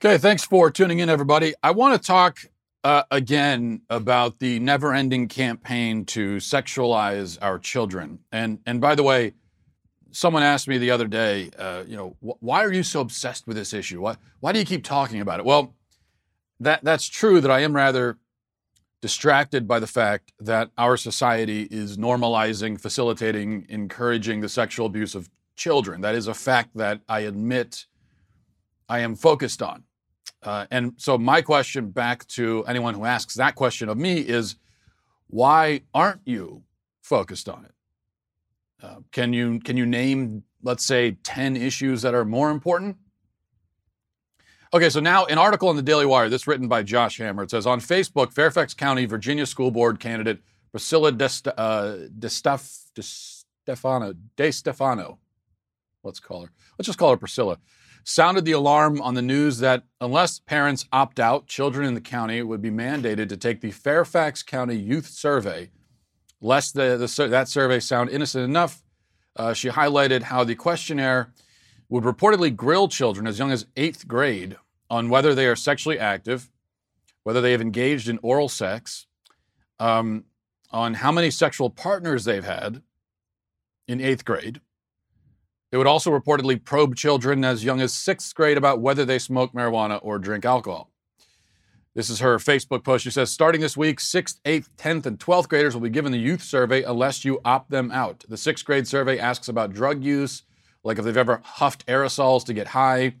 Okay, thanks for tuning in, everybody. I want to talk uh, again about the never-ending campaign to sexualize our children. And and by the way, someone asked me the other day, uh, you know, wh- why are you so obsessed with this issue? Why why do you keep talking about it? Well, that that's true. That I am rather distracted by the fact that our society is normalizing, facilitating, encouraging the sexual abuse of children. That is a fact that I admit I am focused on. Uh, and so, my question back to anyone who asks that question of me is why aren't you focused on it? Uh, can you can you name, let's say, ten issues that are more important? Okay, so now an article in the Daily Wire, this written by Josh Hammer. It says on Facebook, Fairfax County, Virginia School Board candidate Priscilla De, uh, Stefano, De Stefano, let's call her. Let's just call her Priscilla sounded the alarm on the news that unless parents opt out, children in the county would be mandated to take the Fairfax County Youth Survey. Lest the, the that survey sound innocent enough, uh, she highlighted how the questionnaire would reportedly grill children as young as eighth grade on whether they are sexually active, whether they have engaged in oral sex, um, on how many sexual partners they've had in eighth grade, it would also reportedly probe children as young as sixth grade about whether they smoke marijuana or drink alcohol. This is her Facebook post. She says, starting this week, 6th, 8th, 10th, and 12th graders will be given the youth survey unless you opt them out. The sixth grade survey asks about drug use, like if they've ever huffed aerosols to get high.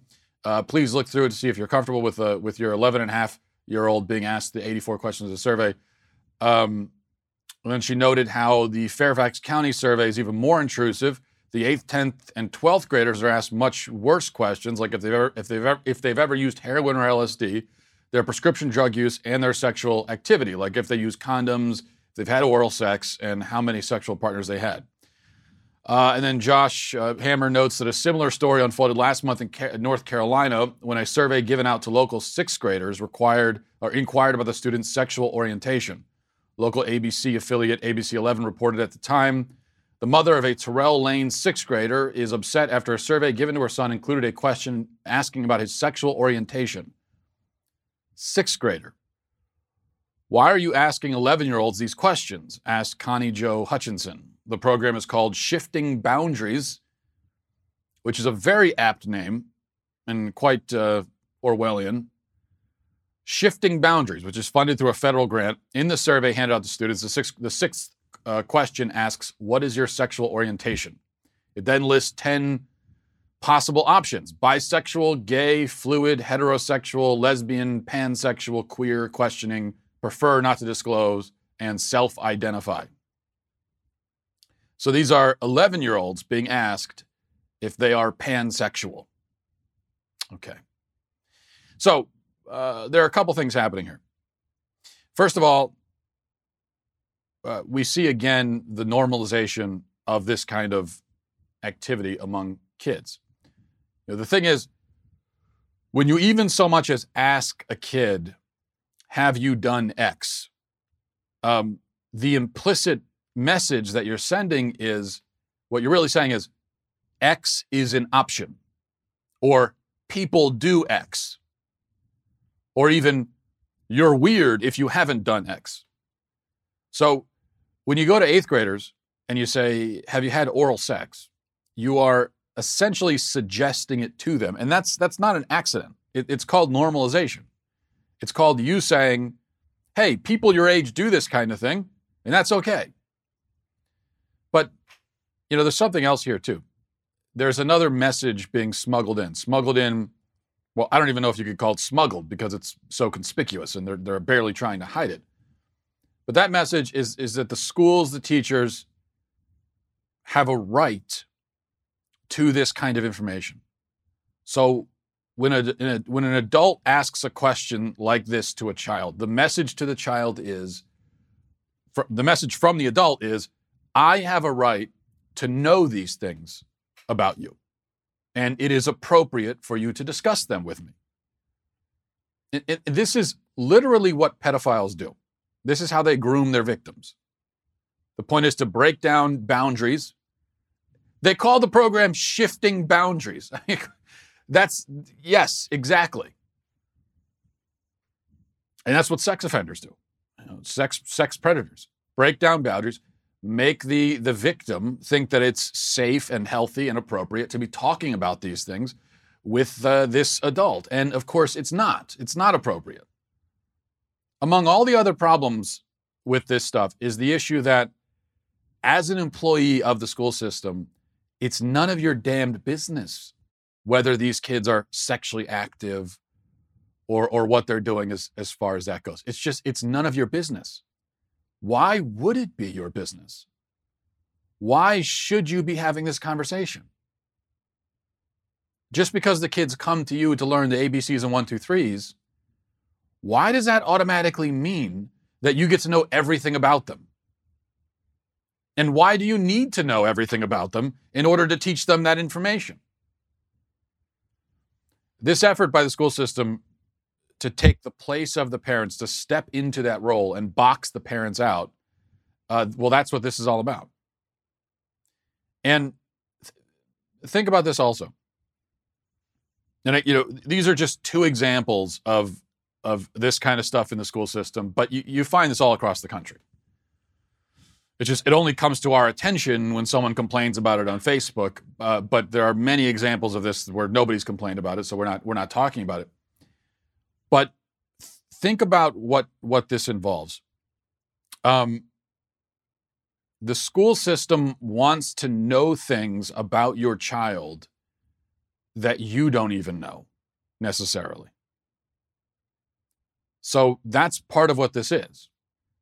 Uh, please look through it to see if you're comfortable with, uh, with your 11 and a half year old being asked the 84 questions of the survey. Um, and then she noted how the Fairfax County survey is even more intrusive the eighth, tenth, and twelfth graders are asked much worse questions, like if they've ever if they've ever if they've ever used heroin or LSD, their prescription drug use, and their sexual activity, like if they use condoms, if they've had oral sex, and how many sexual partners they had. Uh, and then Josh uh, Hammer notes that a similar story unfolded last month in Ca- North Carolina when a survey given out to local sixth graders required or inquired about the student's sexual orientation. Local ABC affiliate ABC 11 reported at the time the mother of a Terrell Lane sixth grader is upset after a survey given to her son included a question asking about his sexual orientation. Sixth grader. Why are you asking 11 year olds these questions? asked Connie Joe Hutchinson. The program is called Shifting Boundaries, which is a very apt name and quite uh, Orwellian. Shifting Boundaries, which is funded through a federal grant. In the survey handed out to students, the sixth, the sixth uh, question asks, What is your sexual orientation? It then lists 10 possible options bisexual, gay, fluid, heterosexual, lesbian, pansexual, queer, questioning, prefer not to disclose, and self identify. So these are 11 year olds being asked if they are pansexual. Okay. So uh, there are a couple things happening here. First of all, uh, we see again the normalization of this kind of activity among kids. You know, the thing is, when you even so much as ask a kid, "Have you done X?" Um, the implicit message that you're sending is what you're really saying is X is an option, or people do X, or even you're weird if you haven't done X. So when you go to eighth graders and you say, Have you had oral sex? you are essentially suggesting it to them. And that's that's not an accident. It, it's called normalization. It's called you saying, Hey, people your age do this kind of thing, and that's okay. But you know, there's something else here too. There's another message being smuggled in. Smuggled in, well, I don't even know if you could call it smuggled because it's so conspicuous and they're, they're barely trying to hide it. But that message is, is that the schools, the teachers have a right to this kind of information. So when, a, a, when an adult asks a question like this to a child, the message to the child is the message from the adult is I have a right to know these things about you. And it is appropriate for you to discuss them with me. It, it, this is literally what pedophiles do. This is how they groom their victims. The point is to break down boundaries. They call the program shifting boundaries. That's, yes, exactly. And that's what sex offenders do. You know, sex sex predators break down boundaries, make the the victim think that it's safe and healthy and appropriate to be talking about these things with uh, this adult. And of course, it's not. It's not appropriate. Among all the other problems with this stuff is the issue that as an employee of the school system, it's none of your damned business whether these kids are sexually active or or what they're doing as as far as that goes. It's just it's none of your business. Why would it be your business? Why should you be having this conversation? Just because the kids come to you to learn the ABCs and one, two, threes, why does that automatically mean that you get to know everything about them? And why do you need to know everything about them in order to teach them that information? This effort by the school system to take the place of the parents, to step into that role and box the parents out, uh, well, that's what this is all about. And th- think about this also. And you know, these are just two examples of of this kind of stuff in the school system, but you, you find this all across the country. It just it only comes to our attention when someone complains about it on Facebook. Uh, but there are many examples of this where nobody's complained about it, so we're not we're not talking about it. But think about what what this involves. Um, the school system wants to know things about your child that you don't even know necessarily. So that's part of what this is.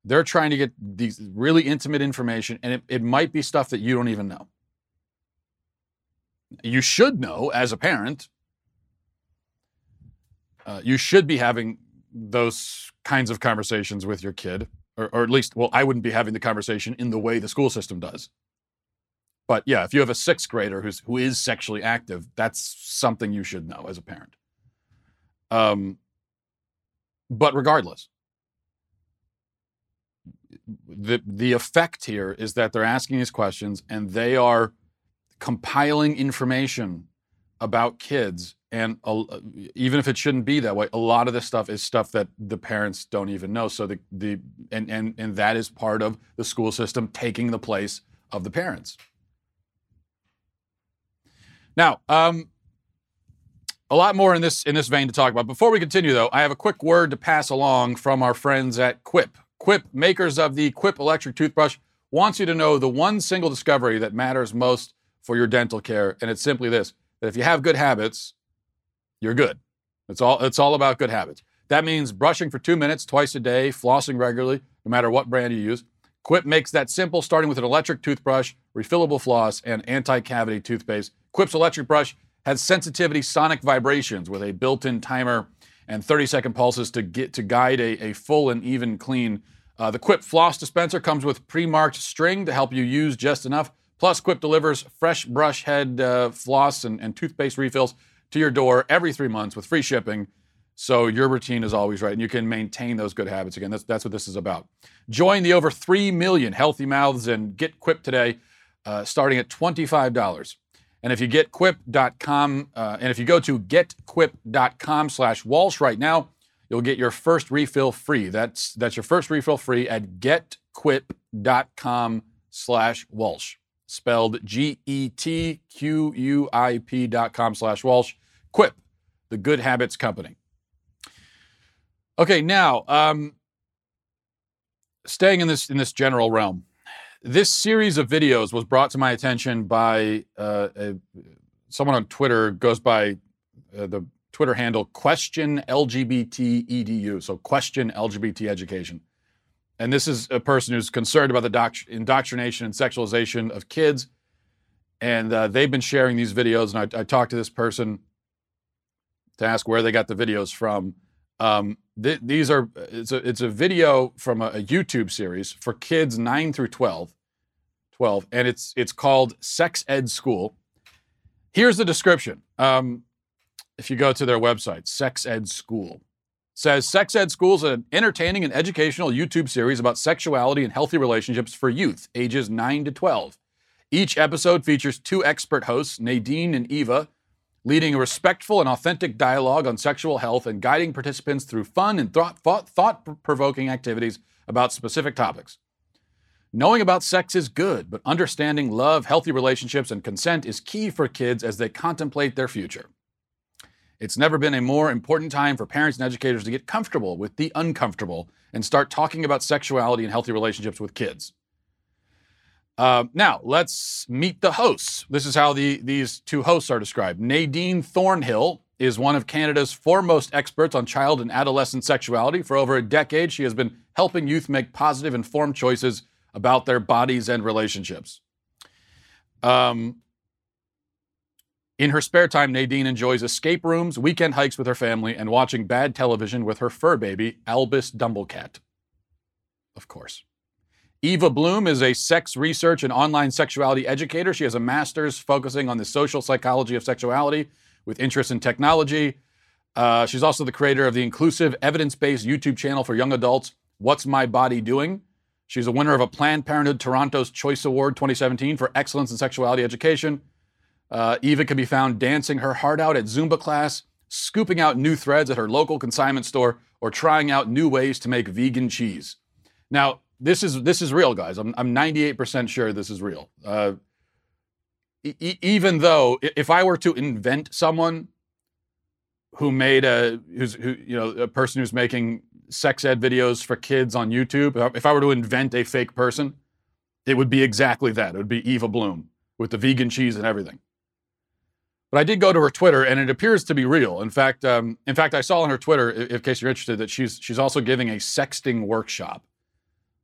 They're trying to get these really intimate information, and it, it might be stuff that you don't even know. You should know as a parent. Uh, you should be having those kinds of conversations with your kid, or, or at least, well, I wouldn't be having the conversation in the way the school system does. But yeah, if you have a sixth grader who's who is sexually active, that's something you should know as a parent. Um, but regardless, the the effect here is that they're asking these questions and they are compiling information about kids and uh, even if it shouldn't be that way a lot of this stuff is stuff that the parents don't even know. So the the and and and that is part of the school system taking the place of the parents. Now um a lot more in this in this vein to talk about. Before we continue, though, I have a quick word to pass along from our friends at Quip. Quip, makers of the Quip electric toothbrush, wants you to know the one single discovery that matters most for your dental care, and it's simply this: that if you have good habits, you're good. It's all it's all about good habits. That means brushing for two minutes twice a day, flossing regularly, no matter what brand you use. Quip makes that simple, starting with an electric toothbrush, refillable floss, and anti-cavity toothpaste. Quip's electric brush has sensitivity sonic vibrations with a built-in timer and 30 second pulses to get to guide a, a full and even clean. Uh, the Quip floss dispenser comes with pre-marked string to help you use just enough. Plus, Quip delivers fresh brush head uh, floss and, and toothpaste refills to your door every three months with free shipping. So your routine is always right, and you can maintain those good habits. Again, that's, that's what this is about. Join the over 3 million healthy mouths and get Quip today, uh, starting at $25. And if you get quip.com, uh, and if you go to getquip.com slash Walsh right now, you'll get your first refill free. That's that's your first refill free at getquip.com slash Walsh. Spelled G-E-T-Q-U-I-P dot com slash Walsh. Quip, the good habits company. Okay, now um, staying in this in this general realm this series of videos was brought to my attention by uh, a, someone on Twitter goes by uh, the Twitter handle question LGBT edu. So question LGBT education. And this is a person who's concerned about the doct- indoctrination and sexualization of kids. And uh, they've been sharing these videos. And I, I, talked to this person to ask where they got the videos from. Um, th- these are it's a, it's a video from a, a YouTube series for kids 9 through 12 12, and it's it's called Sex Ed School. Here's the description. Um, if you go to their website, Sex Ed School, says Sex Ed School is an entertaining and educational YouTube series about sexuality and healthy relationships for youth ages 9 to 12. Each episode features two expert hosts, Nadine and Eva, leading a respectful and authentic dialogue on sexual health and guiding participants through fun and thought provoking activities about specific topics. Knowing about sex is good, but understanding love, healthy relationships, and consent is key for kids as they contemplate their future. It's never been a more important time for parents and educators to get comfortable with the uncomfortable and start talking about sexuality and healthy relationships with kids. Uh, now, let's meet the hosts. This is how the, these two hosts are described. Nadine Thornhill is one of Canada's foremost experts on child and adolescent sexuality. For over a decade, she has been helping youth make positive, informed choices about their bodies and relationships. Um, in her spare time, Nadine enjoys escape rooms, weekend hikes with her family, and watching bad television with her fur baby, Albus Dumblecat. Of course. Eva Bloom is a sex research and online sexuality educator. She has a master's focusing on the social psychology of sexuality with interest in technology. Uh, she's also the creator of the inclusive, evidence based YouTube channel for young adults, What's My Body Doing? She's a winner of a Planned Parenthood Toronto's Choice Award 2017 for excellence in sexuality education. Uh, Eva can be found dancing her heart out at Zumba class, scooping out new threads at her local consignment store, or trying out new ways to make vegan cheese. Now, this is this is real, guys. I'm I'm 98% sure this is real. Uh, e- even though if I were to invent someone who made a who's who you know a person who's making sex ed videos for kids on YouTube, if I were to invent a fake person, it would be exactly that. It would be Eva Bloom with the vegan cheese and everything. But I did go to her Twitter, and it appears to be real. In fact, um, in fact, I saw on her Twitter, in case you're interested, that she's she's also giving a sexting workshop.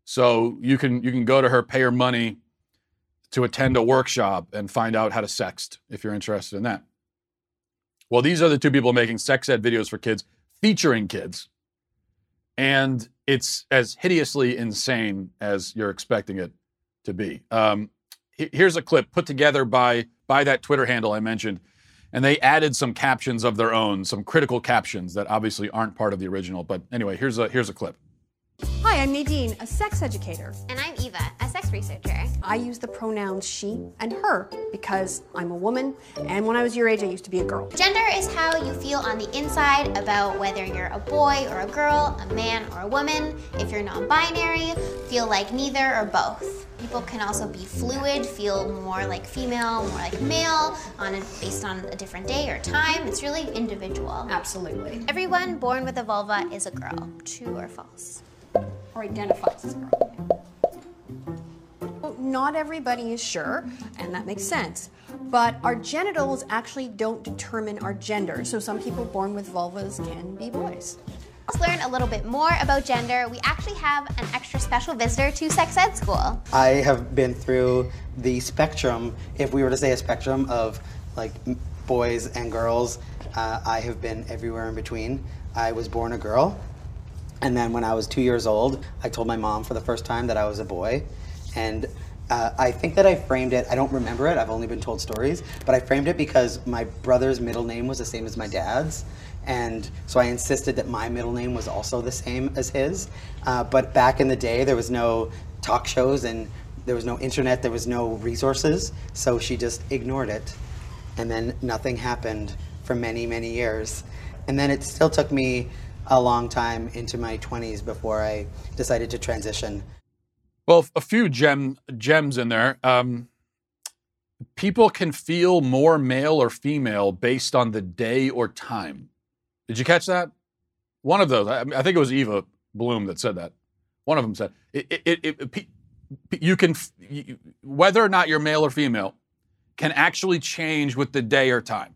So you can you can go to her, pay her money to attend a workshop and find out how to sext if you're interested in that. Well, these are the two people making sex ed videos for kids featuring kids. And it's as hideously insane as you're expecting it to be. Um, here's a clip put together by by that Twitter handle I mentioned, and they added some captions of their own, some critical captions that obviously aren't part of the original. But anyway, here's a here's a clip. Hi, I'm Nadine, a sex educator. And I'm Eva, a sex researcher. I use the pronouns she and her because I'm a woman, and when I was your age, I used to be a girl. Gender is how you feel on the inside about whether you're a boy or a girl, a man or a woman. If you're non binary, feel like neither or both. People can also be fluid, feel more like female, more like male, on a, based on a different day or time. It's really individual. Absolutely. Everyone born with a vulva is a girl. True or false? Or identifies as a girl. Not everybody is sure, and that makes sense. But our genitals actually don't determine our gender. So some people born with vulvas can be boys. Let's learn a little bit more about gender. We actually have an extra special visitor to Sex Ed School. I have been through the spectrum, if we were to say a spectrum of like boys and girls, uh, I have been everywhere in between. I was born a girl, and then when I was two years old, I told my mom for the first time that I was a boy. And uh, I think that I framed it, I don't remember it, I've only been told stories, but I framed it because my brother's middle name was the same as my dad's. And so I insisted that my middle name was also the same as his. Uh, but back in the day, there was no talk shows and there was no internet, there was no resources. So she just ignored it. And then nothing happened for many, many years. And then it still took me a long time into my 20s before I decided to transition. Well, a few gem gems in there. Um, people can feel more male or female based on the day or time. Did you catch that? One of those. I, I think it was Eva Bloom that said that. One of them said it. it, it, it you can whether or not you're male or female can actually change with the day or time.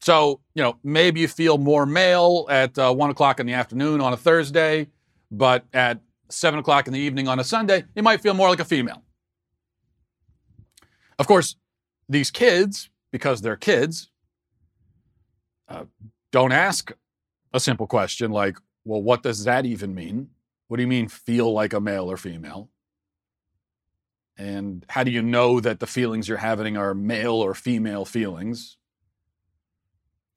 So, you know, maybe you feel more male at uh, one o'clock in the afternoon on a Thursday, but at seven o'clock in the evening on a Sunday, you might feel more like a female. Of course, these kids, because they're kids, uh, don't ask a simple question like, well, what does that even mean? What do you mean feel like a male or female? And how do you know that the feelings you're having are male or female feelings?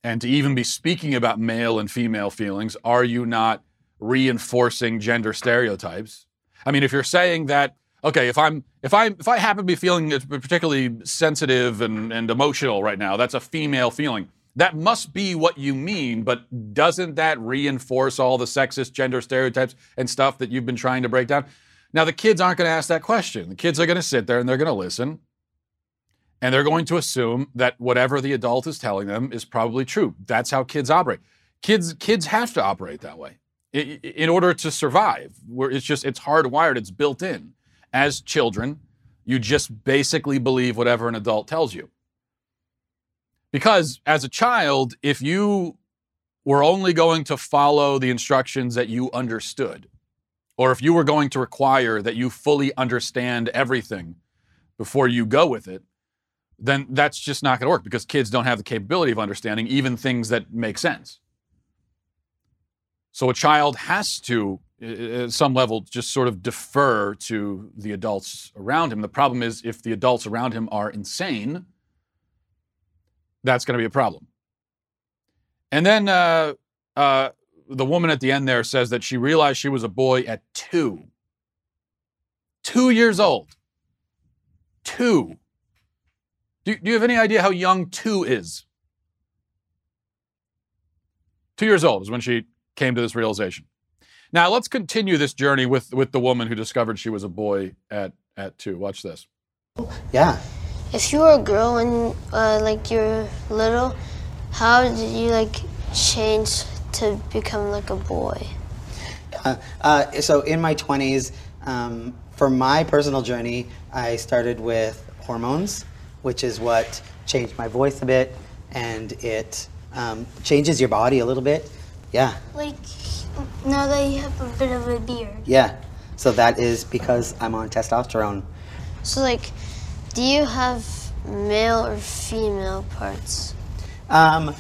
And to even be speaking about male and female feelings, are you not reinforcing gender stereotypes? I mean, if you're saying that okay, if I'm if I if I happen to be feeling particularly sensitive and, and emotional right now, that's a female feeling. That must be what you mean, but doesn't that reinforce all the sexist gender stereotypes and stuff that you've been trying to break down? Now the kids aren't going to ask that question. The kids are going to sit there and they're going to listen. And they're going to assume that whatever the adult is telling them is probably true. That's how kids operate. Kids kids have to operate that way in order to survive. Where it's just it's hardwired, it's built in. As children, you just basically believe whatever an adult tells you. Because as a child, if you were only going to follow the instructions that you understood, or if you were going to require that you fully understand everything before you go with it, then that's just not going to work because kids don't have the capability of understanding even things that make sense. So a child has to, at some level, just sort of defer to the adults around him. The problem is if the adults around him are insane, that's going to be a problem. And then uh, uh, the woman at the end there says that she realized she was a boy at two. Two years old. Two. Do, do you have any idea how young two is? Two years old is when she came to this realization. Now let's continue this journey with, with the woman who discovered she was a boy at, at two. Watch this. Yeah. If you were a girl when uh, like you're little, how did you like change to become like a boy? Uh, uh, so in my 20s, um, for my personal journey, I started with hormones, which is what changed my voice a bit, and it um, changes your body a little bit. Yeah. Like now that you have a bit of a beard. Yeah. So that is because I'm on testosterone. So like do you have male or female parts? Um,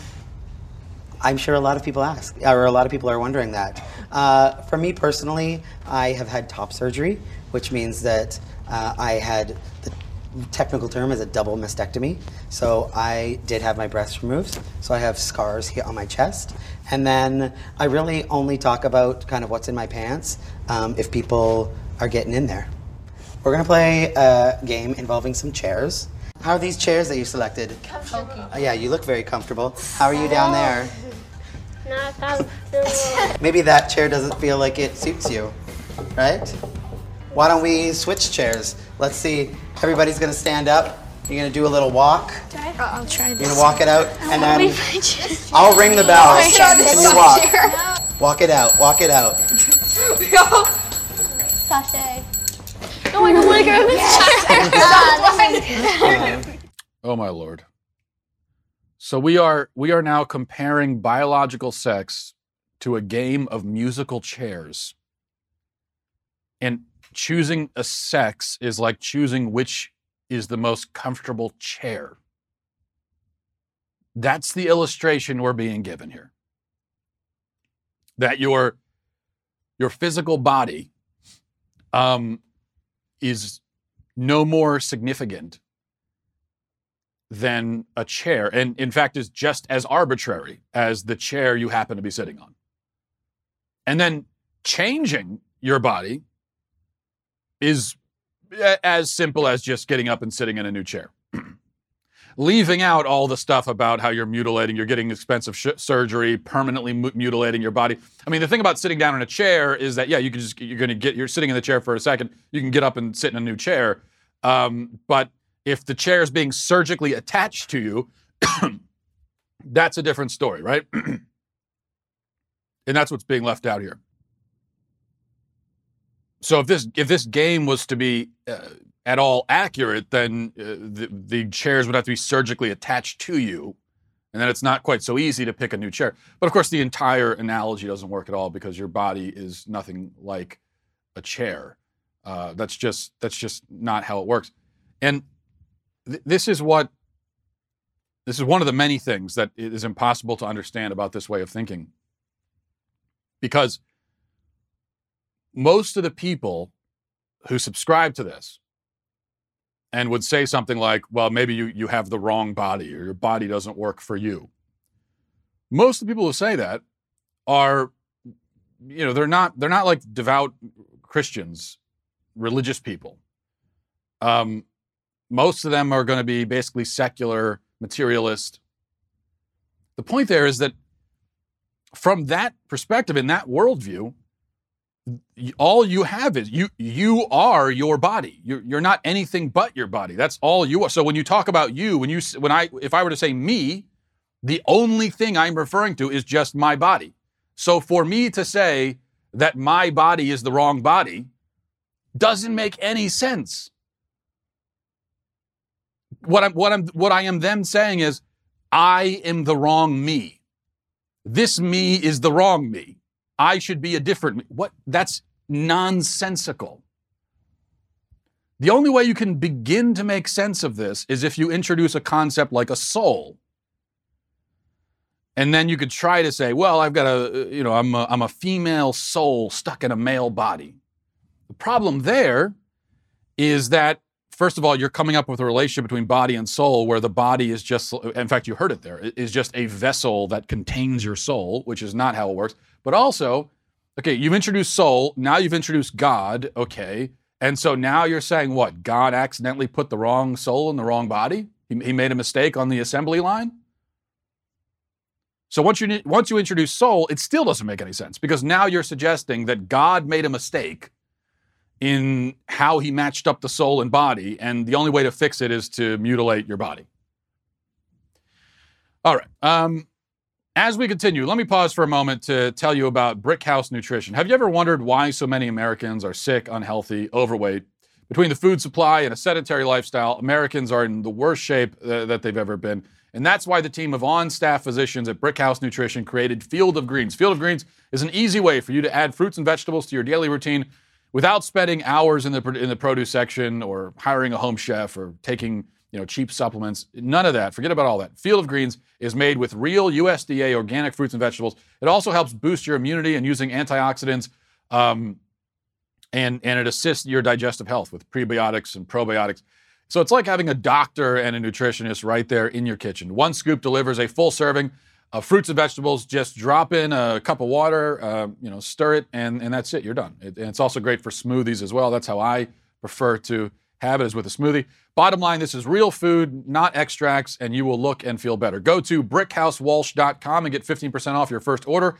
I'm sure a lot of people ask, or a lot of people are wondering that. Uh, for me personally, I have had top surgery, which means that uh, I had the technical term is a double mastectomy. So I did have my breasts removed. So I have scars here on my chest. And then I really only talk about kind of what's in my pants um, if people are getting in there. We're gonna play a game involving some chairs. How are these chairs that you selected? Comfortable. Uh, yeah, you look very comfortable. How are you down there? Not comfortable. Maybe that chair doesn't feel like it suits you, right? Why don't we switch chairs? Let's see. Everybody's gonna stand up. You're gonna do a little walk. I'll try this. You're gonna walk it out, and then I'll ring the bell. And you walk. Walk it out. Walk it out. Sashay. Oh, I don't want to go in this chair. Oh my lord. So we are we are now comparing biological sex to a game of musical chairs. And choosing a sex is like choosing which is the most comfortable chair. That's the illustration we're being given here. That your your physical body um, is no more significant than a chair, and in fact is just as arbitrary as the chair you happen to be sitting on. And then changing your body is as simple as just getting up and sitting in a new chair. Leaving out all the stuff about how you're mutilating, you're getting expensive sh- surgery, permanently mu- mutilating your body. I mean, the thing about sitting down in a chair is that yeah, you can just you're going to get you're sitting in the chair for a second, you can get up and sit in a new chair. Um, but if the chair is being surgically attached to you, that's a different story, right? and that's what's being left out here. So if this if this game was to be uh, at all accurate, then uh, the, the chairs would have to be surgically attached to you, and then it's not quite so easy to pick a new chair. But of course, the entire analogy doesn't work at all because your body is nothing like a chair. Uh, that's just that's just not how it works. And th- this is what this is one of the many things that is impossible to understand about this way of thinking, because most of the people who subscribe to this and would say something like, well, maybe you, you have the wrong body or your body doesn't work for you. Most of the people who say that are, you know, they're not they're not like devout Christians, religious people. Um, most of them are going to be basically secular, materialist. The point there is that from that perspective, in that worldview, all you have is you you are your body. You're, you're not anything but your body. That's all you are. So when you talk about you, when you when I if I were to say me, the only thing I'm referring to is just my body. So for me to say that my body is the wrong body doesn't make any sense. What I'm what I'm what I am then saying is I am the wrong me. This me is the wrong me. I should be a different. What that's nonsensical. The only way you can begin to make sense of this is if you introduce a concept like a soul. And then you could try to say, well, I've got a, uh, you know, I'm a, I'm a female soul stuck in a male body. The problem there is that, first of all, you're coming up with a relationship between body and soul where the body is just, in fact, you heard it there, is just a vessel that contains your soul, which is not how it works. But also, okay, you've introduced soul, now you've introduced God, okay. And so now you're saying what? God accidentally put the wrong soul in the wrong body? He, he made a mistake on the assembly line? So once you once you introduce soul, it still doesn't make any sense because now you're suggesting that God made a mistake in how he matched up the soul and body, and the only way to fix it is to mutilate your body. All right. Um, as we continue, let me pause for a moment to tell you about Brickhouse Nutrition. Have you ever wondered why so many Americans are sick, unhealthy, overweight? Between the food supply and a sedentary lifestyle, Americans are in the worst shape uh, that they've ever been. And that's why the team of on staff physicians at Brickhouse Nutrition created Field of Greens. Field of Greens is an easy way for you to add fruits and vegetables to your daily routine without spending hours in the, in the produce section or hiring a home chef or taking you know, cheap supplements. None of that. Forget about all that. Field of Greens is made with real USDA organic fruits and vegetables. It also helps boost your immunity and using antioxidants. Um, and, and it assists your digestive health with prebiotics and probiotics. So it's like having a doctor and a nutritionist right there in your kitchen. One scoop delivers a full serving of fruits and vegetables. Just drop in a cup of water, uh, you know, stir it, and, and that's it. You're done. It, and it's also great for smoothies as well. That's how I prefer to have it is with a smoothie. Bottom line, this is real food, not extracts, and you will look and feel better. Go to brickhousewalsh.com and get 15% off your first order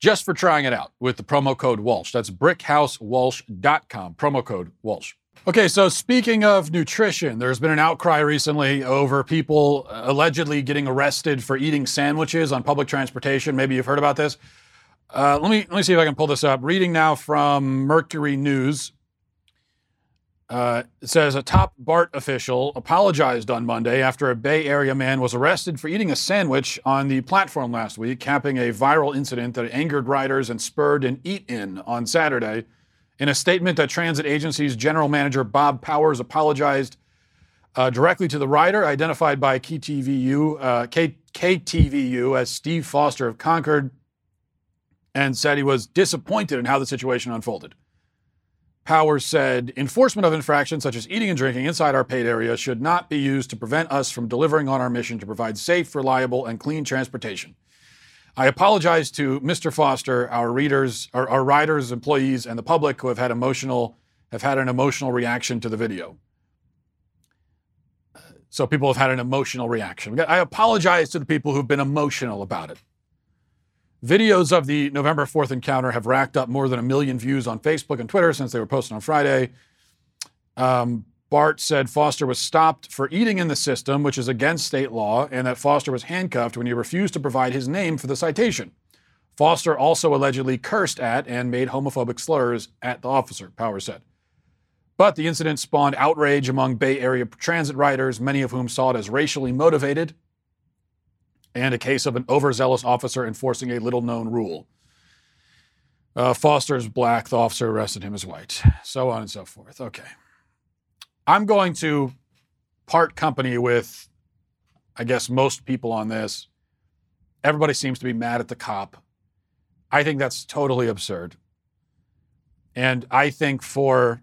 just for trying it out with the promo code Walsh. That's brickhousewalsh.com, promo code Walsh. Okay, so speaking of nutrition, there's been an outcry recently over people allegedly getting arrested for eating sandwiches on public transportation. Maybe you've heard about this. Uh, let me let me see if I can pull this up. Reading now from Mercury News. Uh, it says a top BART official apologized on Monday after a Bay Area man was arrested for eating a sandwich on the platform last week, capping a viral incident that angered riders and spurred an eat in on Saturday. In a statement that transit agency's general manager Bob Powers apologized uh, directly to the rider, identified by KTVU, uh, K- KTVU as Steve Foster of Concord, and said he was disappointed in how the situation unfolded. Powers said enforcement of infractions such as eating and drinking inside our paid area should not be used to prevent us from delivering on our mission to provide safe, reliable, and clean transportation. I apologize to Mr. Foster, our readers, our, our riders, employees, and the public who have had emotional have had an emotional reaction to the video. So people have had an emotional reaction. I apologize to the people who've been emotional about it. Videos of the November 4th encounter have racked up more than a million views on Facebook and Twitter since they were posted on Friday. Um, BART said Foster was stopped for eating in the system, which is against state law, and that Foster was handcuffed when he refused to provide his name for the citation. Foster also allegedly cursed at and made homophobic slurs at the officer, Power said. But the incident spawned outrage among Bay Area transit riders, many of whom saw it as racially motivated and a case of an overzealous officer enforcing a little known rule. Uh, Foster is black, the officer arrested him is white, so on and so forth. Okay. I'm going to part company with, I guess, most people on this. Everybody seems to be mad at the cop. I think that's totally absurd. And I think for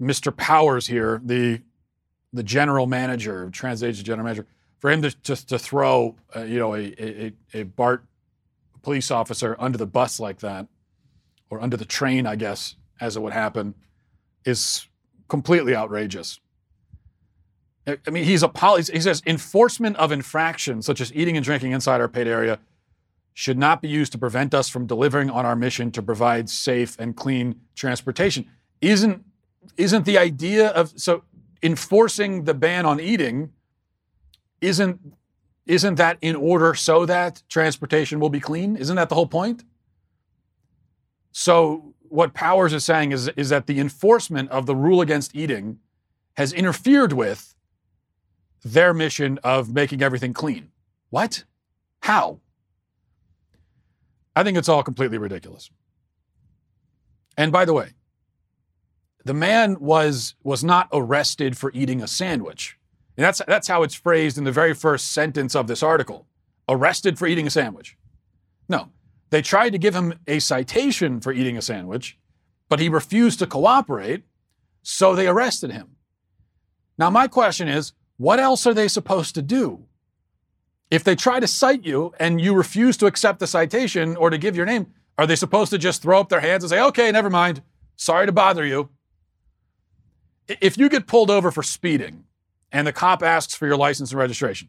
Mr. Powers here, the the general manager, transit general manager, for him to just to throw, uh, you know, a, a, a BART police officer under the bus like that, or under the train, I guess, as it would happen, is completely outrageous. I mean, he's a poli- he says enforcement of infractions such as eating and drinking inside our paid area should not be used to prevent us from delivering on our mission to provide safe and clean transportation. Isn't isn't the idea of so enforcing the ban on eating isn't isn't that in order so that transportation will be clean? Isn't that the whole point? So what Powers is saying is, is that the enforcement of the rule against eating has interfered with their mission of making everything clean. What? How? I think it's all completely ridiculous. And by the way, the man was was not arrested for eating a sandwich. And that's that's how it's phrased in the very first sentence of this article. Arrested for eating a sandwich. No. They tried to give him a citation for eating a sandwich, but he refused to cooperate, so they arrested him. Now my question is, what else are they supposed to do? If they try to cite you and you refuse to accept the citation or to give your name, are they supposed to just throw up their hands and say, okay, never mind, sorry to bother you? If you get pulled over for speeding and the cop asks for your license and registration,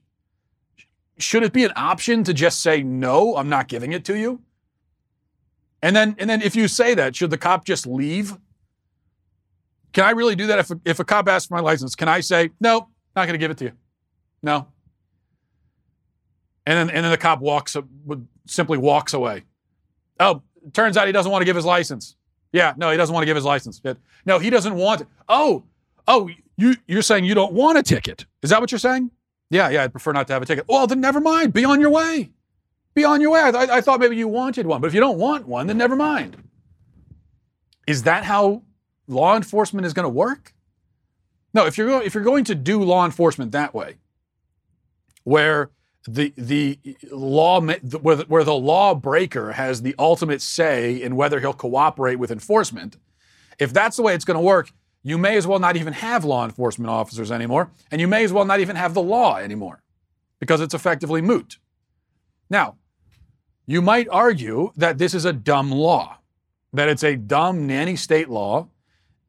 should it be an option to just say, no, I'm not giving it to you? And then, and then if you say that, should the cop just leave? Can I really do that if, if a cop asks for my license? Can I say, no, not going to give it to you? No. And then, and then the cop walks, simply walks away. Oh, turns out he doesn't want to give his license. Yeah, no, he doesn't want to give his license. No, he doesn't want it. Oh, oh, you, you're saying you don't want a ticket. Is that what you're saying? Yeah, yeah, I'd prefer not to have a ticket. Well, then never mind. Be on your way. Be on your way. I, th- I thought maybe you wanted one, but if you don't want one, then never mind. Is that how law enforcement is going to work? No, if you're if you're going to do law enforcement that way, where the the law where the, where the lawbreaker has the ultimate say in whether he'll cooperate with enforcement, if that's the way it's going to work, you may as well not even have law enforcement officers anymore, and you may as well not even have the law anymore, because it's effectively moot. Now, you might argue that this is a dumb law, that it's a dumb nanny state law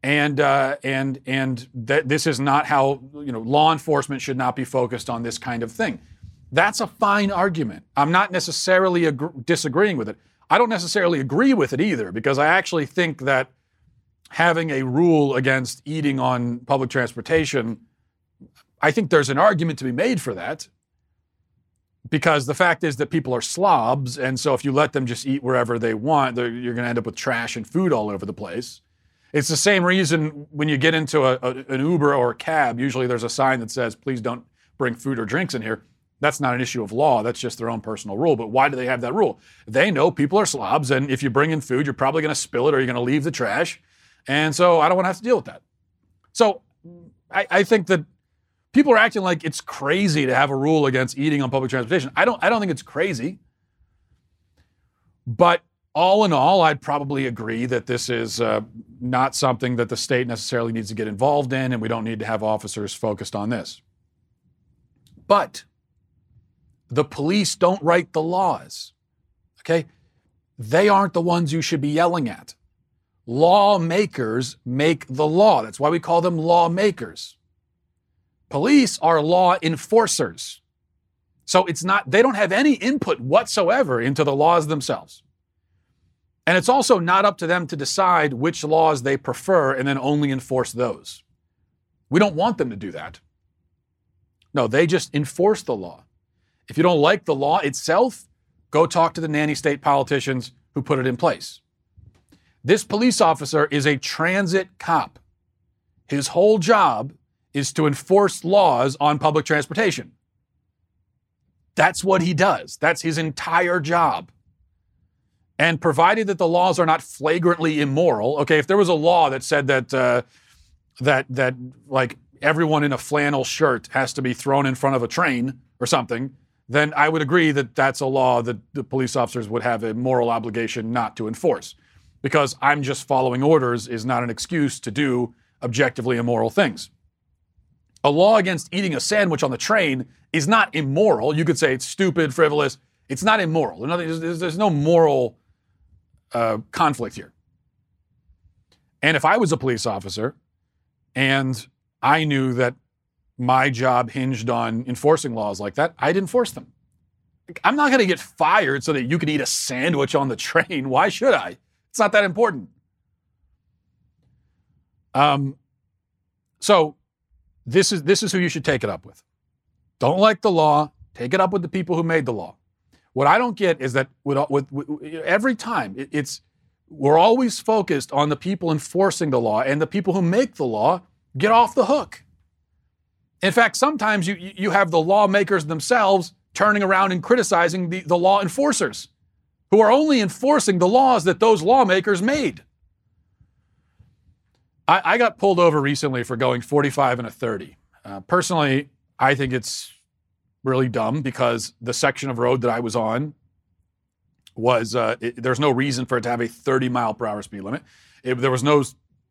and uh, and and that this is not how you know law enforcement should not be focused on this kind of thing. That's a fine argument. I'm not necessarily ag- disagreeing with it. I don't necessarily agree with it either because I actually think that having a rule against eating on public transportation, I think there's an argument to be made for that. Because the fact is that people are slobs, and so if you let them just eat wherever they want, you're going to end up with trash and food all over the place. It's the same reason when you get into a, a- an Uber or a cab, usually there's a sign that says, please don't bring food or drinks in here. That's not an issue of law, that's just their own personal rule. But why do they have that rule? They know people are slobs, and if you bring in food, you're probably going to spill it or you're going to leave the trash. And so I don't want to have to deal with that. So I, I think that people are acting like it's crazy to have a rule against eating on public transportation. I don't, I don't think it's crazy. But all in all, I'd probably agree that this is uh, not something that the state necessarily needs to get involved in, and we don't need to have officers focused on this. But the police don't write the laws, okay? They aren't the ones you should be yelling at. Lawmakers make the law. That's why we call them lawmakers. Police are law enforcers. So it's not, they don't have any input whatsoever into the laws themselves. And it's also not up to them to decide which laws they prefer and then only enforce those. We don't want them to do that. No, they just enforce the law. If you don't like the law itself, go talk to the nanny state politicians who put it in place. This police officer is a transit cop. His whole job is to enforce laws on public transportation. That's what he does. That's his entire job. And provided that the laws are not flagrantly immoral, okay, if there was a law that said that uh, that that like everyone in a flannel shirt has to be thrown in front of a train or something, then I would agree that that's a law that the police officers would have a moral obligation not to enforce. Because I'm just following orders is not an excuse to do objectively immoral things. A law against eating a sandwich on the train is not immoral. You could say it's stupid, frivolous. It's not immoral. There's, no moral uh, conflict here. And if I was a police officer and I knew that my job hinged on enforcing laws like that. I'd enforce them. I'm not going to get fired so that you can eat a sandwich on the train. Why should I? It's not that important. Um, so this is this is who you should take it up with. Don't like the law. Take it up with the people who made the law. What I don't get is that with, with, with every time it, it's we're always focused on the people enforcing the law, and the people who make the law get off the hook. In fact, sometimes you you have the lawmakers themselves turning around and criticizing the, the law enforcers who are only enforcing the laws that those lawmakers made. I, I got pulled over recently for going 45 and a 30. Uh, personally, I think it's really dumb because the section of road that I was on was uh, it, there's no reason for it to have a 30 mile per hour speed limit. It, there was no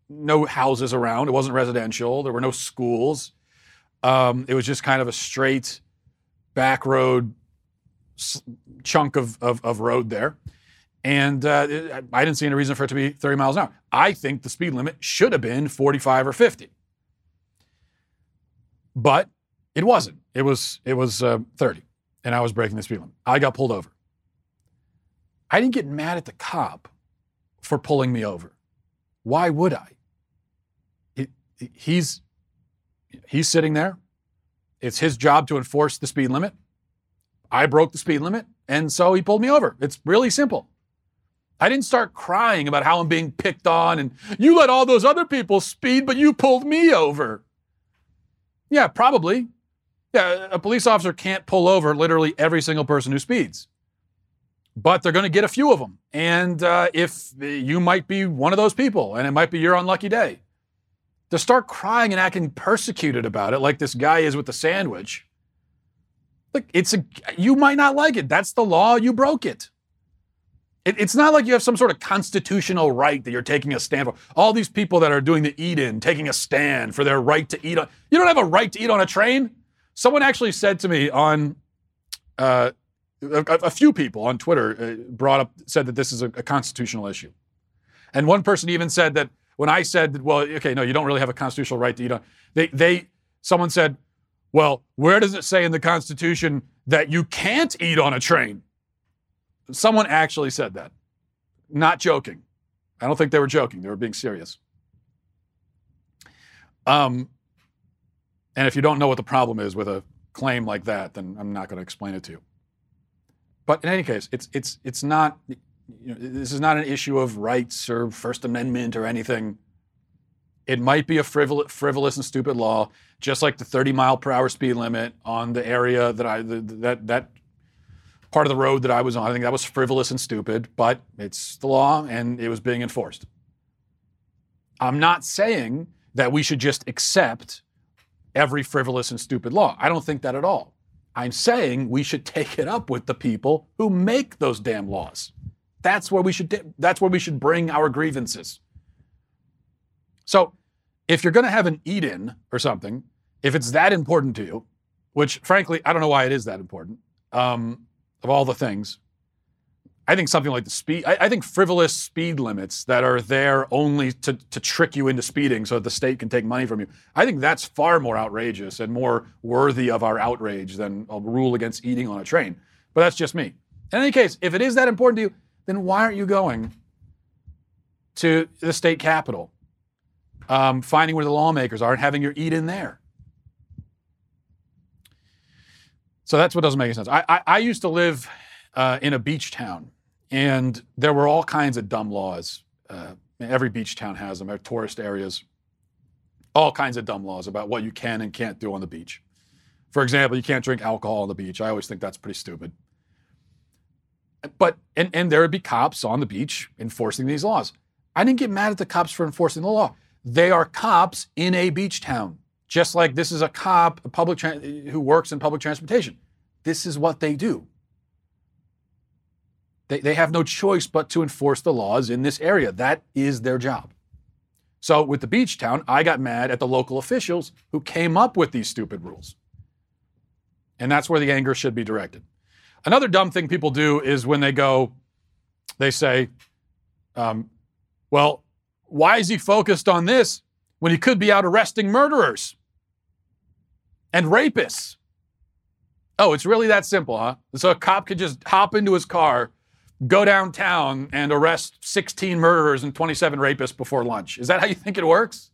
no houses around. It wasn't residential. There were no schools. Um, it was just kind of a straight back road chunk of, of, of road there. And uh, I didn't see any reason for it to be 30 miles an hour. I think the speed limit should have been 45 or 50. But it wasn't. It was it was uh, 30, and I was breaking the speed limit. I got pulled over. I didn't get mad at the cop for pulling me over. Why would I? It, he's he's sitting there. It's his job to enforce the speed limit. I broke the speed limit, and so he pulled me over. It's really simple. I didn't start crying about how I'm being picked on and you let all those other people speed, but you pulled me over. Yeah, probably. Yeah, a police officer can't pull over literally every single person who speeds, but they're going to get a few of them. And uh, if you might be one of those people, and it might be your unlucky day, to start crying and acting persecuted about it, like this guy is with the sandwich. Look, it's a you might not like it. That's the law. You broke it. it. It's not like you have some sort of constitutional right that you're taking a stand for. All these people that are doing the eat-in, taking a stand for their right to eat on. You don't have a right to eat on a train. Someone actually said to me on, uh, a, a, few people on Twitter uh, brought up, said that this is a, a, constitutional issue. And one person even said that when I said, that, well, okay, no, you don't really have a constitutional right to eat on, they, they, someone said, well, where does it say in the Constitution that you can't eat on a train? Someone actually said that. Not joking. I don't think they were joking. They were being serious. Um, and if you don't know what the problem is with a claim like that, then I'm not going to explain it to you. But in any case, it's it's it's not. You know, this is not an issue of rights or First Amendment or anything. It might be a frivolous, and stupid law, just like the 30 mile per hour speed limit on the area that I the, that that part of the road that I was on. I think that was frivolous and stupid, but it's the law and it was being enforced. I'm not saying that we should just accept every frivolous and stupid law. I don't think that at all. I'm saying we should take it up with the people who make those damn laws. That's where we should that's where we should bring our grievances. So, if you're going to have an eat-in or something, if it's that important to you, which frankly I don't know why it is that important, um, of all the things, I think something like the speed, I, I, think frivolous speed limits that are there only to, to trick you into speeding so that the state can take money from you. I think that's far more outrageous and more worthy of our outrage than a rule against eating on a train. But that's just me. In any case, if it is that important to you, then why aren't you going to the state capitol, um, finding where the lawmakers are and having your eat in there? So that's what doesn't make any sense. I, I, I used to live uh, in a beach town, and there were all kinds of dumb laws. Uh, every beach town has them, tourist areas. All kinds of dumb laws about what you can and can't do on the beach. For example, you can't drink alcohol on the beach. I always think that's pretty stupid. But and and there would be cops on the beach enforcing these laws. I didn't get mad at the cops for enforcing the law. They are cops in a beach town, just like this is a cop, a public tra- who works in public transportation. This is what they do. They, they have no choice but to enforce the laws in this area. That is their job. So with the beach town, I got mad at the local officials who came up with these stupid rules. And that's where the anger should be directed. Another dumb thing people do is when they go, they say, um, well, why is he focused on this when he could be out arresting murderers and rapists. Oh, it's really that simple, huh? So a cop could just hop into his car, go downtown, and arrest 16 murderers and 27 rapists before lunch. Is that how you think it works?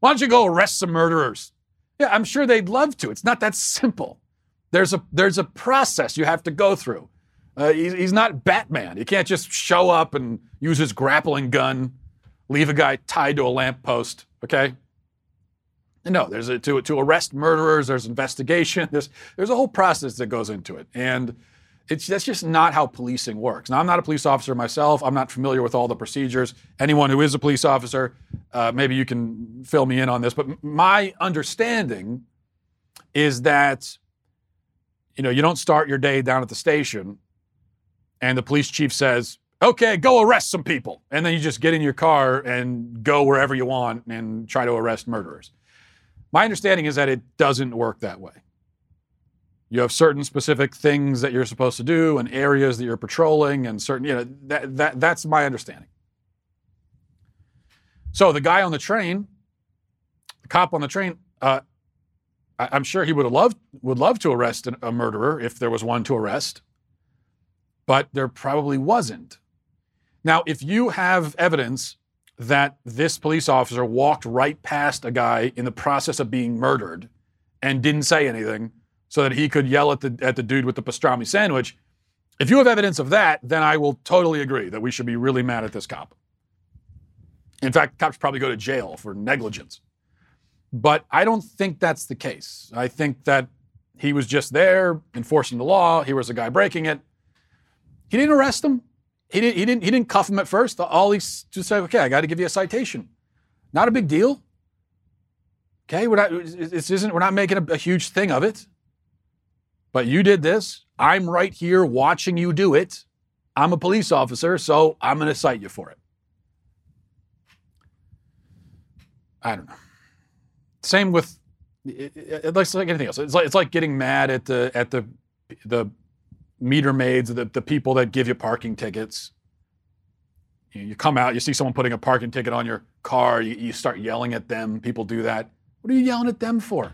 Why don't you go arrest some murderers? Yeah, I'm sure they'd love to. It's not that simple. There's a there's a process you have to go through. Uh, he's, he's not Batman. He can't just show up and use his grappling gun, leave a guy tied to a lamppost. Okay. No, there's a, to to arrest murderers. There's investigation. There's there's a whole process that goes into it, and it's that's just not how policing works. Now, I'm not a police officer myself. I'm not familiar with all the procedures. Anyone who is a police officer, uh, maybe you can fill me in on this. But my understanding is that you know you don't start your day down at the station, and the police chief says, "Okay, go arrest some people," and then you just get in your car and go wherever you want and try to arrest murderers. My understanding is that it doesn't work that way. You have certain specific things that you're supposed to do and areas that you're patrolling and certain, you know, that, that, that's my understanding. So the guy on the train, the cop on the train, uh, I, am sure he would have loved would love to arrest a murderer if there was one to arrest, but there probably wasn't. Now, if you have evidence that this police officer walked right past a guy in the process of being murdered and didn't say anything so that he could yell at the at the dude with the pastrami sandwich. If you have evidence of that, then I will totally agree that we should be really mad at this cop. In fact, cops probably go to jail for negligence. But I don't think that's the case. I think that he was just there enforcing the law. He was a guy breaking it. He didn't arrest him. He didn't, he didn't, he didn't cuff him at first. All he just said, okay, I got to give you a citation. Not a big deal. Okay, we're not, this isn't, we're not making a, a huge thing of it. But you did this. I'm right here watching you do it. I'm a police officer, so I'm going to cite you for it. I don't know. Same with it's like anything else. It's like it's like getting mad at the at the the meter maids, the, the people that give you parking tickets. You, you come out, you see someone putting a parking ticket on your car, you, you start yelling at them. People do that. What are you yelling at them for?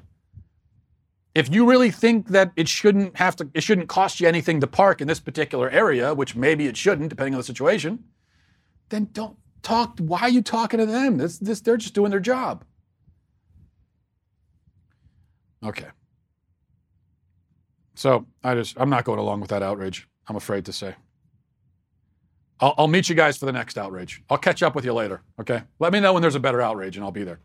If you really think that it shouldn't have to, it shouldn't cost you anything to park in this particular area, which maybe it shouldn't, depending on the situation, then don't talk. Why are you talking to them? This, this, they're just doing their job. Okay. So I just, I'm not going along with that outrage. I'm afraid to say. I'll, I'll meet you guys for the next outrage. I'll catch up with you later. Okay. Let me know when there's a better outrage and I'll be there.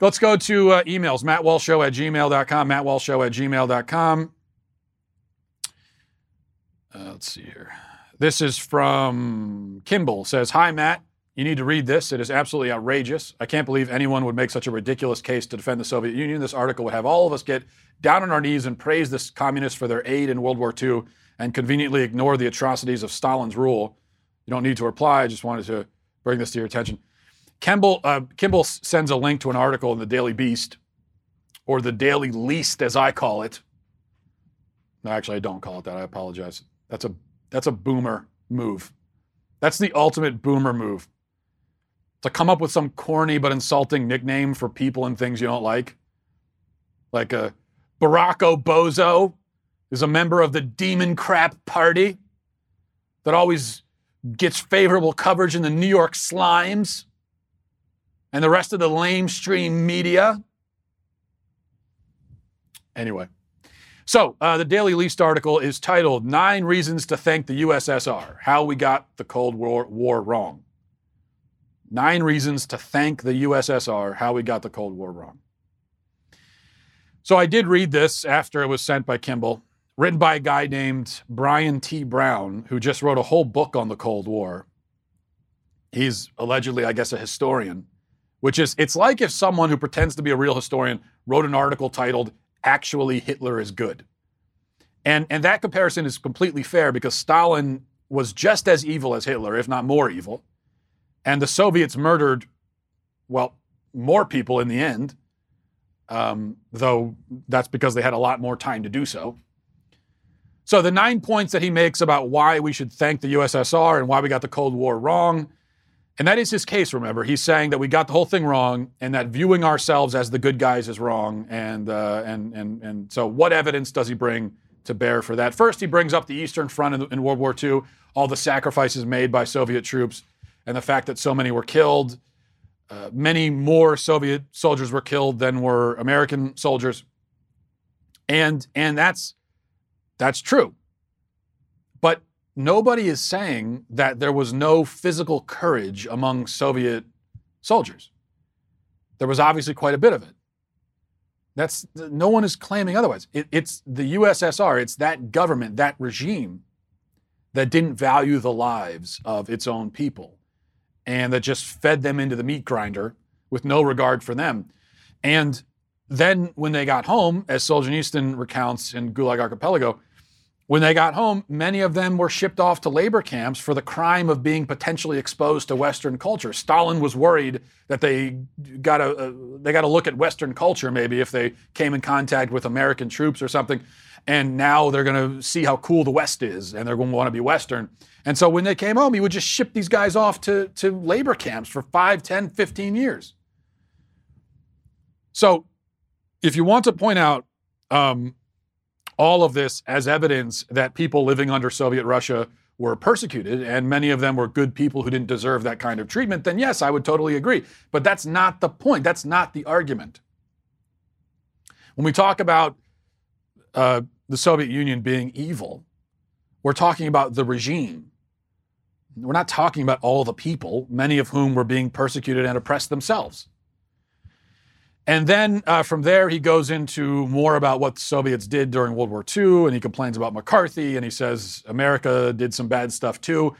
Let's go to uh, emails. MattWalshShow at gmail.com. MattWalshShow at gmail.com. Uh, let's see here. This is from Kimball. Says, Hi, Matt. You need to read this. It is absolutely outrageous. I can't believe anyone would make such a ridiculous case to defend the Soviet Union. This article would have all of us get down on our knees and praise the communists for their aid in World War II and conveniently ignore the atrocities of Stalin's rule. You don't need to reply. I just wanted to bring this to your attention. Kimball, uh, Kimball sends a link to an article in the Daily Beast, or the Daily Least, as I call it. No, actually, I don't call it that. I apologize. That's a that's a boomer move. That's the ultimate boomer move. To come up with some corny but insulting nickname for people and things you don't like, like a uh, Bozo is a member of the Demon Crap Party that always gets favorable coverage in the New York Slimes and the rest of the lamestream media. Anyway, so uh, the Daily Least article is titled Nine Reasons to Thank the USSR How We Got the Cold War, War Wrong. Nine Reasons to Thank the USSR How We Got the Cold War Wrong. So I did read this after it was sent by Kimball, written by a guy named Brian T. Brown, who just wrote a whole book on the Cold War. He's allegedly, I guess, a historian which is it's like if someone who pretends to be a real historian wrote an article titled Actually Hitler is Good. And, and that comparison is completely fair because Stalin was just as evil as Hitler, if not more evil. And the Soviets murdered, well, more people in the end, um, though that's because they had a lot more time to do so. So the nine points that he makes about why we should thank the USSR and why we got the Cold War wrong And that is his case, remember. He's saying that we got the whole thing wrong and that viewing ourselves as the good guys is wrong. And, uh, and, and, and so, what evidence does he bring to bear for that? First, he brings up the Eastern Front in, in World War II, all the sacrifices made by Soviet troops, and the fact that so many were killed. Uh, many more Soviet soldiers were killed than were American soldiers. And, and that's, that's true. But nobody is saying that there was no physical courage among Soviet soldiers. There was obviously quite a bit of it. That's no one is claiming otherwise. It, it's the USSR, it's that government, that regime that didn't value the lives of its own people and that just fed them into the meat grinder with no regard for them. And then when they got home, as Solzhenitsyn recounts in Gulag Archipelago, when they got home, many of them were shipped off to labor camps for the crime of being potentially exposed to Western culture. Stalin was worried that they got a, they got to look at Western culture maybe if they came in contact with American troops or something. And now they're going to see how cool the West is, and they're going to want to be Western. And so when they came home, he would just ship these guys off to, to labor camps for 5, 10, 15 years. So if you want to point out um, all of this as evidence that people living under Soviet Russia were persecuted and many of them were good people who didn't deserve that kind of treatment, then yes, I would totally agree. But that's not the point. That's not the argument. When we talk about uh, the Soviet Union being evil, we're talking about the regime. We're not talking about all the people, many of whom were being persecuted and oppressed themselves. And then uh, from there, he goes into more about what the Soviets did during World War II, and he complains about McCarthy, and he says America did some bad stuff too.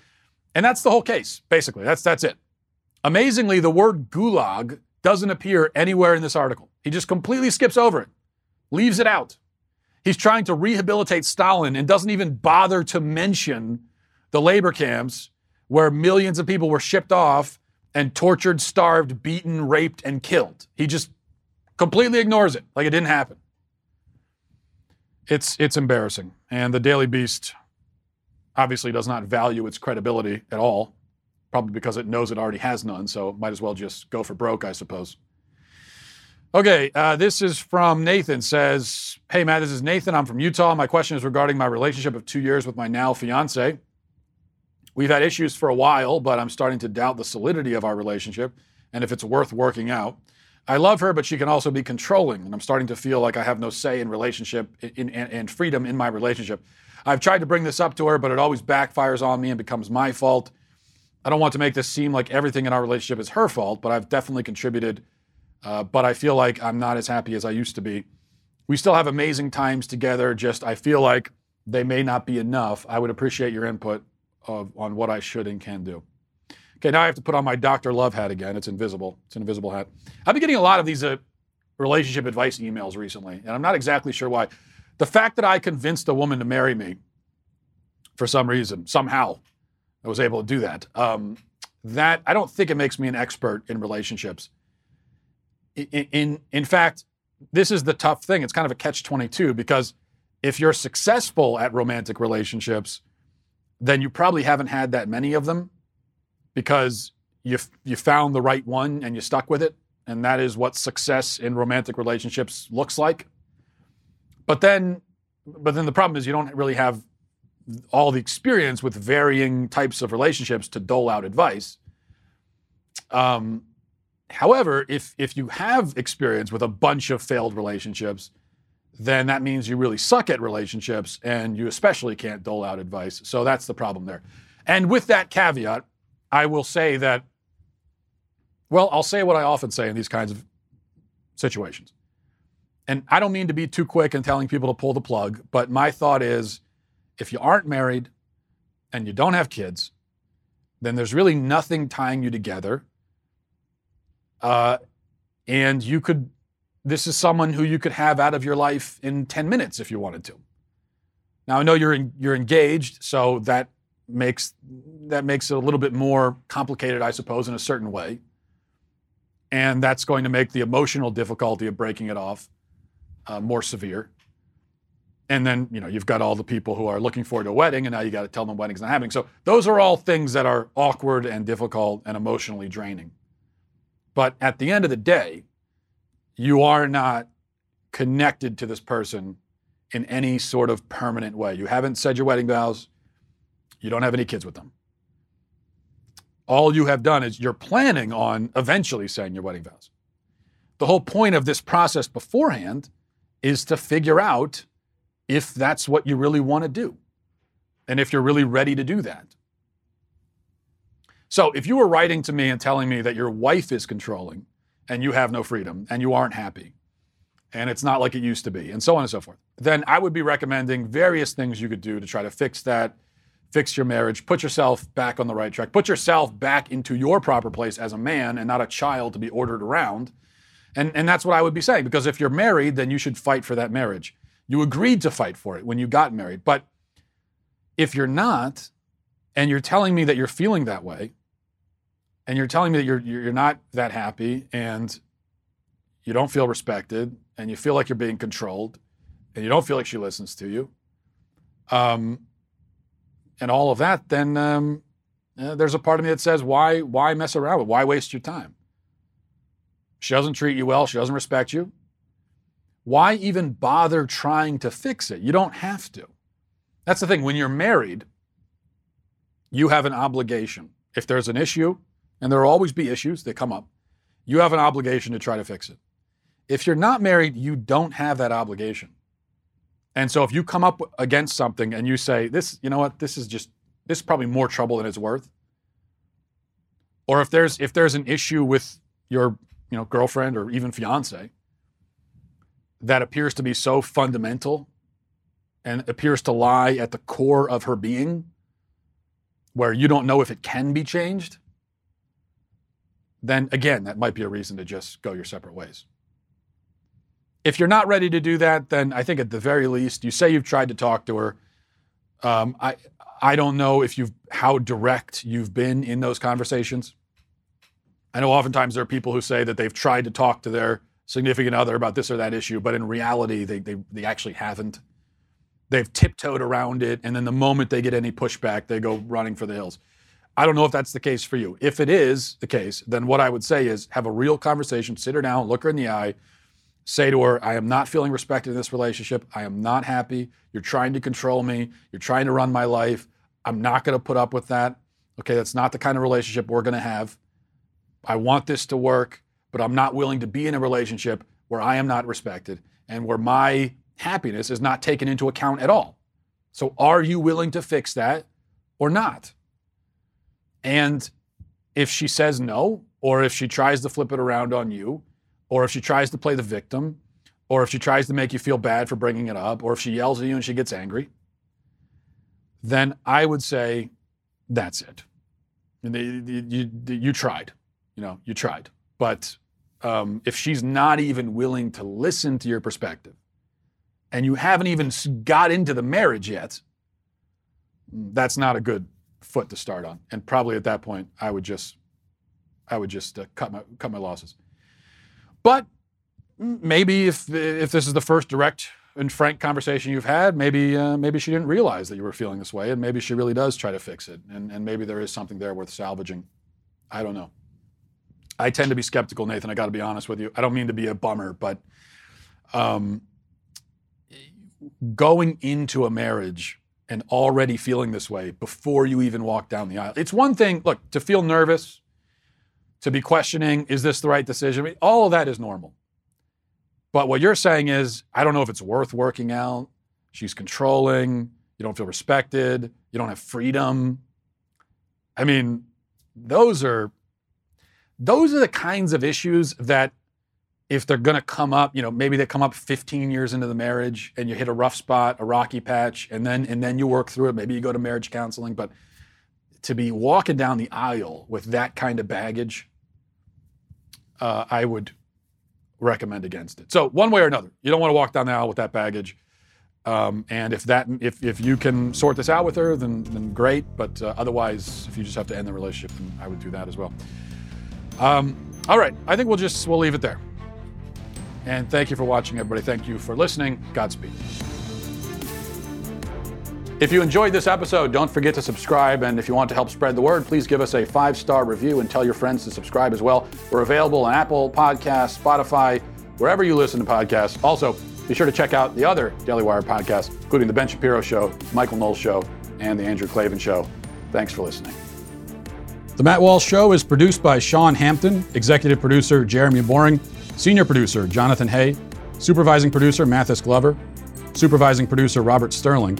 And that's the whole case, basically. That's, that's it. Amazingly, the word gulag doesn't appear anywhere in this article. He just completely skips over it, leaves it out. He's trying to rehabilitate Stalin and doesn't even bother to mention the labor camps where millions of people were shipped off and tortured, starved, beaten, raped, and killed. He just completely ignores it like it didn't happen. It's it's embarrassing. And the Daily Beast obviously does not value its credibility at all, probably because it knows it already has none, so might as well just go for broke, I suppose. Okay, uh, this is from Nathan. Says, "Hey Matt, this is Nathan. I'm from Utah. My question is regarding my relationship of two years with my now fiance. We've had issues for a while, but I'm starting to doubt the solidity of our relationship and if it's worth working out. I love her, but she can also be controlling, and I'm starting to feel like I have no say in relationship in, in, and freedom in my relationship. I've tried to bring this up to her, but it always backfires on me and becomes my fault. I don't want to make this seem like everything in our relationship is her fault, but I've definitely contributed. Uh, but I feel like I'm not as happy as I used to be. We still have amazing times together. Just I feel like they may not be enough. I would appreciate your input of, on what I should and can do. Okay, now I have to put on my Dr. Love hat again. It's invisible. It's an invisible hat. I've been getting a lot of these uh, relationship advice emails recently, and I'm not exactly sure why. The fact that I convinced a woman to marry me for some reason, somehow, I was able to do that. Um, that I don't think it makes me an expert in relationships. In, in in fact, this is the tough thing. It's kind of a catch 22 because if you're successful at romantic relationships, then you probably haven't had that many of them because you you found the right one and you stuck with it, and that is what success in romantic relationships looks like. But then, but then the problem is you don't really have all the experience with varying types of relationships to dole out advice. Um, however, if if you have experience with a bunch of failed relationships, then that means you really suck at relationships, and you especially can't dole out advice. So that's the problem there. And with that caveat, I will say that, well, I'll say what I often say in these kinds of situations. And I don't mean to be too quick in telling people to pull the plug, but my thought is if you aren't married and you don't have kids, then there's really nothing tying you together. Uh, and you could, this is someone who you could have out of your life in 10 minutes if you wanted to. Now, I know you're, in, you're engaged, so that makes that makes it a little bit more complicated, I suppose, in a certain way. And that's going to make the emotional difficulty of breaking it off uh, more severe. And then, you know, you've got all the people who are looking forward to a wedding, and now you got to tell them the wedding's not happening. So those are all things that are awkward and difficult and emotionally draining. But at the end of the day, you are not connected to this person in any sort of permanent way. You haven't said your wedding vows. You don't have any kids with them. All you have done is you're planning on eventually saying your wedding vows. The whole point of this process beforehand is to figure out if that's what you really want to do and if you're really ready to do that. So, if you were writing to me and telling me that your wife is controlling and you have no freedom and you aren't happy and it's not like it used to be and so on and so forth, then I would be recommending various things you could do to try to fix that, fix your marriage, put yourself back on the right track, put yourself back into your proper place as a man and not a child to be ordered around. And, and that's what I would be saying because if you're married, then you should fight for that marriage. You agreed to fight for it when you got married. But if you're not, and you're telling me that you're feeling that way, and you're telling me that you're you're not that happy and you don't feel respected and you feel like you're being controlled and you don't feel like she listens to you. Um, and all of that then um, uh, there's a part of me that says why why mess around with why waste your time? She doesn't treat you well. She doesn't respect you. Why even bother trying to fix it? You don't have to. That's the thing. When you're married you have an obligation. If there's an issue and there will always be issues that come up, you have an obligation to try to fix it. If you're not married, you don't have that obligation. And so if you come up against something and you say, this, you know what, this is just, this is probably more trouble than it's worth. Or if there's if there's an issue with your, you know, girlfriend or even fiance that appears to be so fundamental and appears to lie at the core of her being, where you don't know if it can be changed, then again, that might be a reason to just go your separate ways. If you're not ready to do that, then I think at the very least, you say you've tried to talk to her. Um, I I don't know if you've how direct you've been in those conversations. I know oftentimes there are people who say that they've tried to talk to their significant other about this or that issue, but in reality, they they, they actually haven't. They've tiptoed around it, and then the moment they get any pushback, they go running for the hills. I don't know if that's the case for you. If it is the case, then what I would say is have a real conversation, sit her down, look her in the eye, say to her, I am not feeling respected in this relationship. I am not happy. You're trying to control me. You're trying to run my life. I'm not going to put up with that. Okay, that's not the kind of relationship we're going to have. I want this to work, but I'm not willing to be in a relationship where I am not respected and where my happiness is not taken into account at all. So, are you willing to fix that or not? And if she says no, or if she tries to flip it around on you, or if she tries to play the victim, or if she tries to make you feel bad for bringing it up, or if she yells at you and she gets angry, then I would say that's it. And you, you, you tried, you know, you tried. But um, if she's not even willing to listen to your perspective, and you haven't even got into the marriage yet, that's not a good foot to start on. And probably at that point, I would just, I would just uh, cut my cut my losses. But maybe if if this is the first direct and frank conversation you've had, maybe uh, maybe she didn't realize that you were feeling this way, and maybe she really does try to fix it, and and maybe there is something there worth salvaging. I don't know. I tend to be skeptical, Nathan. I got to be honest with you. I don't mean to be a bummer, but um, going into a marriage and already feeling this way before you even walk down the aisle. It's one thing, look, to feel nervous, to be questioning, is this the right decision? I mean, all of that is normal. But what you're saying is, I don't know if it's worth working out. She's controlling. You don't feel respected. You don't have freedom. I mean, those are those are the kinds of issues that if they're going to come up, you know, maybe they come up 15 years into the marriage and you hit a rough spot, a rocky patch, and then and then you work through it. Maybe you go to marriage counseling, but to be walking down the aisle with that kind of baggage, uh, I would recommend against it. So one way or another, you don't want to walk down the aisle with that baggage. Um, and if that if, if you can sort this out with her, then then great. But uh, otherwise, if you just have to end the relationship, then I would do that as well. Um, all right, I think we'll just we'll leave it there. And thank you for watching, everybody. Thank you for listening. Godspeed. If you enjoyed this episode, don't forget to subscribe. And if you want to help spread the word, please give us a five star review and tell your friends to subscribe as well. We're available on Apple Podcasts, Spotify, wherever you listen to podcasts. Also, be sure to check out the other Daily Wire podcasts, including The Ben Shapiro Show, Michael Knowles Show, and The Andrew Klavan Show. Thanks for listening. The Matt Walsh Show is produced by Sean Hampton, executive producer Jeremy Boring, senior producer Jonathan Hay, supervising producer Mathis Glover, supervising producer Robert Sterling,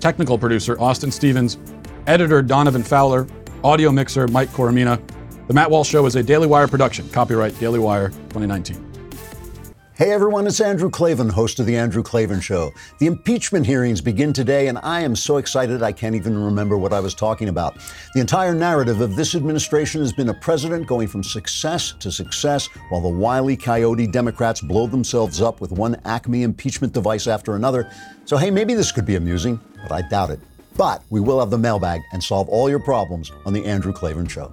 technical producer Austin Stevens, editor Donovan Fowler, audio mixer Mike Coromina. The Matt Walsh Show is a Daily Wire production. Copyright Daily Wire 2019. Hey everyone, it's Andrew Klavan, host of The Andrew Klavan Show. The impeachment hearings begin today, and I am so excited I can't even remember what I was talking about. The entire narrative of this administration has been a president going from success to success while the wily coyote Democrats blow themselves up with one Acme impeachment device after another. So, hey, maybe this could be amusing, but I doubt it. But we will have the mailbag and solve all your problems on The Andrew Klavan Show.